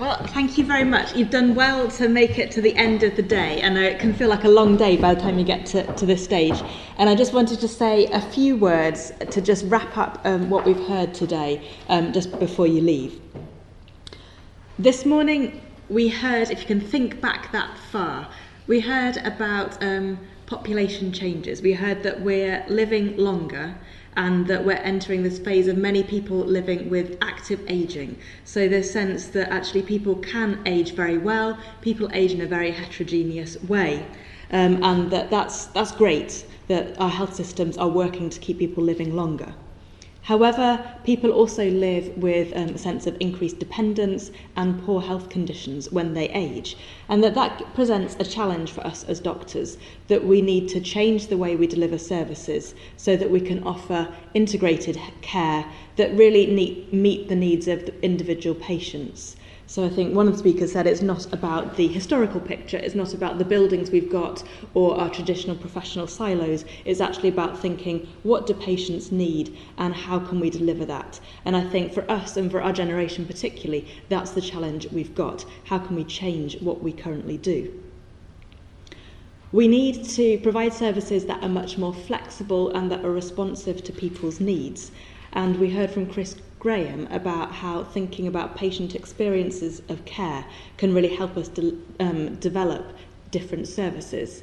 Well, thank you very much. You've done well to make it to the end of the day. and it can feel like a long day by the time you get to, to this stage. And I just wanted to say a few words to just wrap up um, what we've heard today, um, just before you leave. This morning, we heard, if you can think back that far, we heard about um, population changes. We heard that we're living longer and that we're entering this phase of many people living with active aging. So there's sense that actually people can age very well, people age in a very heterogeneous way, um, and that that's, that's great that our health systems are working to keep people living longer. However, people also live with um, a sense of increased dependence and poor health conditions when they age, and that that presents a challenge for us as doctors, that we need to change the way we deliver services so that we can offer integrated care that really meet, the needs of the individual patients. So I think one of the speakers said it's not about the historical picture, it's not about the buildings we've got or our traditional professional silos, it's actually about thinking what do patients need and how can we deliver that. And I think for us and for our generation particularly, that's the challenge we've got. How can we change what we currently do? We need to provide services that are much more flexible and that are responsive to people's needs. And we heard from Chris Graham about how thinking about patient experiences of care can really help us de- um, develop different services.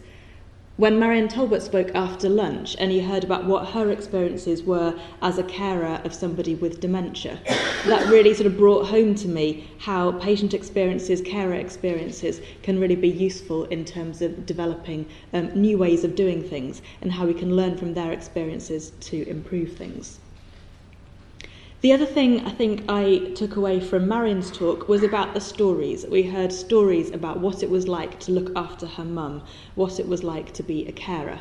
When Marion Talbot spoke after lunch and you heard about what her experiences were as a carer of somebody with dementia, that really sort of brought home to me how patient experiences, carer experiences can really be useful in terms of developing um, new ways of doing things and how we can learn from their experiences to improve things. The other thing I think I took away from Marion's talk was about the stories. We heard stories about what it was like to look after her mum, what it was like to be a carer.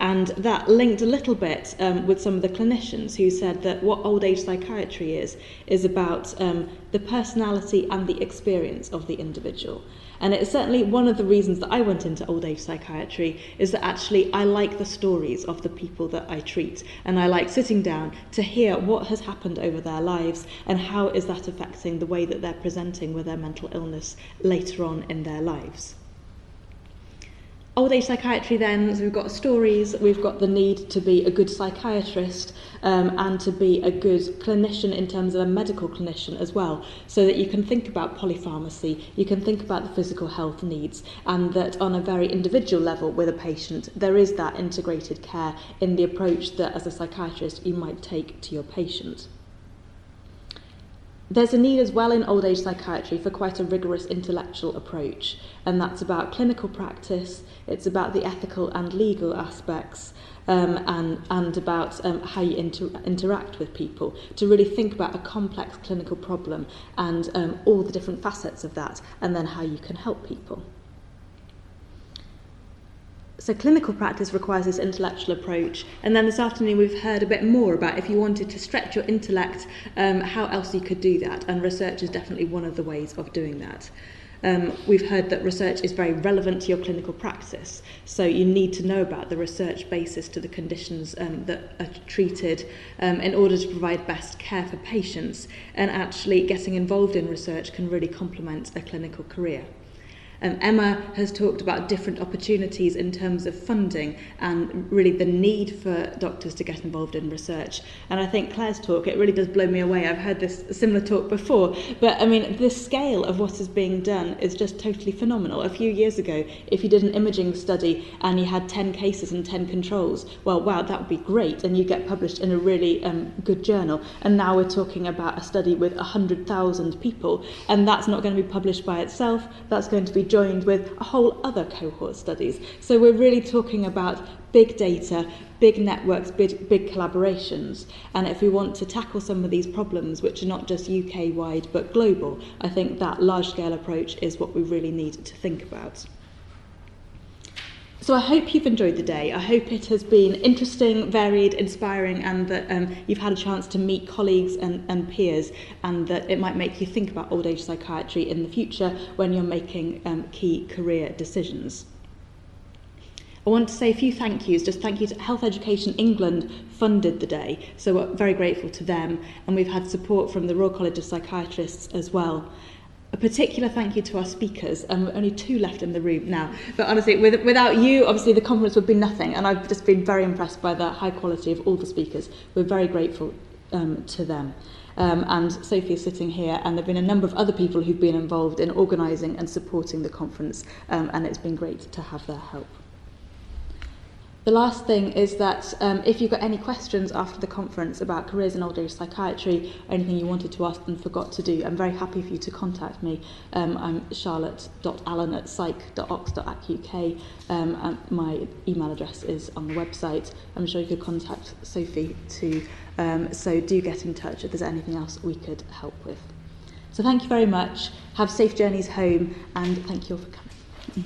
And that linked a little bit um, with some of the clinicians who said that what old age psychiatry is, is about um, the personality and the experience of the individual. And it's certainly one of the reasons that I went into old age psychiatry is that actually I like the stories of the people that I treat. And I like sitting down to hear what has happened over their lives and how is that affecting the way that they're presenting with their mental illness later on in their lives. old age psychiatry then, so we've got stories, we've got the need to be a good psychiatrist um, and to be a good clinician in terms of a medical clinician as well, so that you can think about polypharmacy, you can think about the physical health needs, and that on a very individual level with a patient, there is that integrated care in the approach that as a psychiatrist you might take to your patient. There's a need as well in old age psychiatry for quite a rigorous intellectual approach, and that's about clinical practice, it's about the ethical and legal aspects, um, and, and about um, how you inter- interact with people, to really think about a complex clinical problem and um, all the different facets of that, and then how you can help people. So clinical practice requires this intellectual approach. And then this afternoon we've heard a bit more about if you wanted to stretch your intellect, um, how else you could do that. And research is definitely one of the ways of doing that. Um, we've heard that research is very relevant to your clinical practice. So you need to know about the research basis to the conditions um, that are treated um, in order to provide best care for patients. And actually getting involved in research can really complement a clinical career. Um, Emma has talked about different opportunities in terms of funding and really the need for doctors to get involved in research. And I think Claire's talk, it really does blow me away. I've heard this similar talk before, but I mean, the scale of what is being done is just totally phenomenal. A few years ago, if you did an imaging study and you had 10 cases and 10 controls, well, wow, that would be great. And you get published in a really um, good journal. And now we're talking about a study with 100,000 people, and that's not going to be published by itself. That's going to be joined with a whole other cohort studies. So we're really talking about big data, big networks, big, big collaborations. And if we want to tackle some of these problems, which are not just UK-wide but global, I think that large-scale approach is what we really need to think about. So I hope you've enjoyed the day. I hope it has been interesting, varied, inspiring, and that um, you've had a chance to meet colleagues and, and peers, and that it might make you think about old age psychiatry in the future when you're making um, key career decisions. I want to say a few thank yous. Just thank you to Health Education England funded the day, so we're very grateful to them, and we've had support from the Royal College of Psychiatrists as well a particular thank you to our speakers. Um, only two left in the room now. But honestly, with, without you, obviously the conference would be nothing. And I've just been very impressed by the high quality of all the speakers. We're very grateful um, to them. Um, and Sophie is sitting here, and there have been a number of other people who've been involved in organising and supporting the conference, um, and it's been great to have their help. The last thing is that um, if you've got any questions after the conference about careers in old age psychiatry or anything you wanted to ask and forgot to do, I'm very happy for you to contact me. Um, I'm charlotte.allen at psych.ox.ac.uk. Um, and my email address is on the website. I'm sure you could contact Sophie too. Um, so do get in touch if there's anything else we could help with. So thank you very much. Have safe journeys home and thank you all for coming.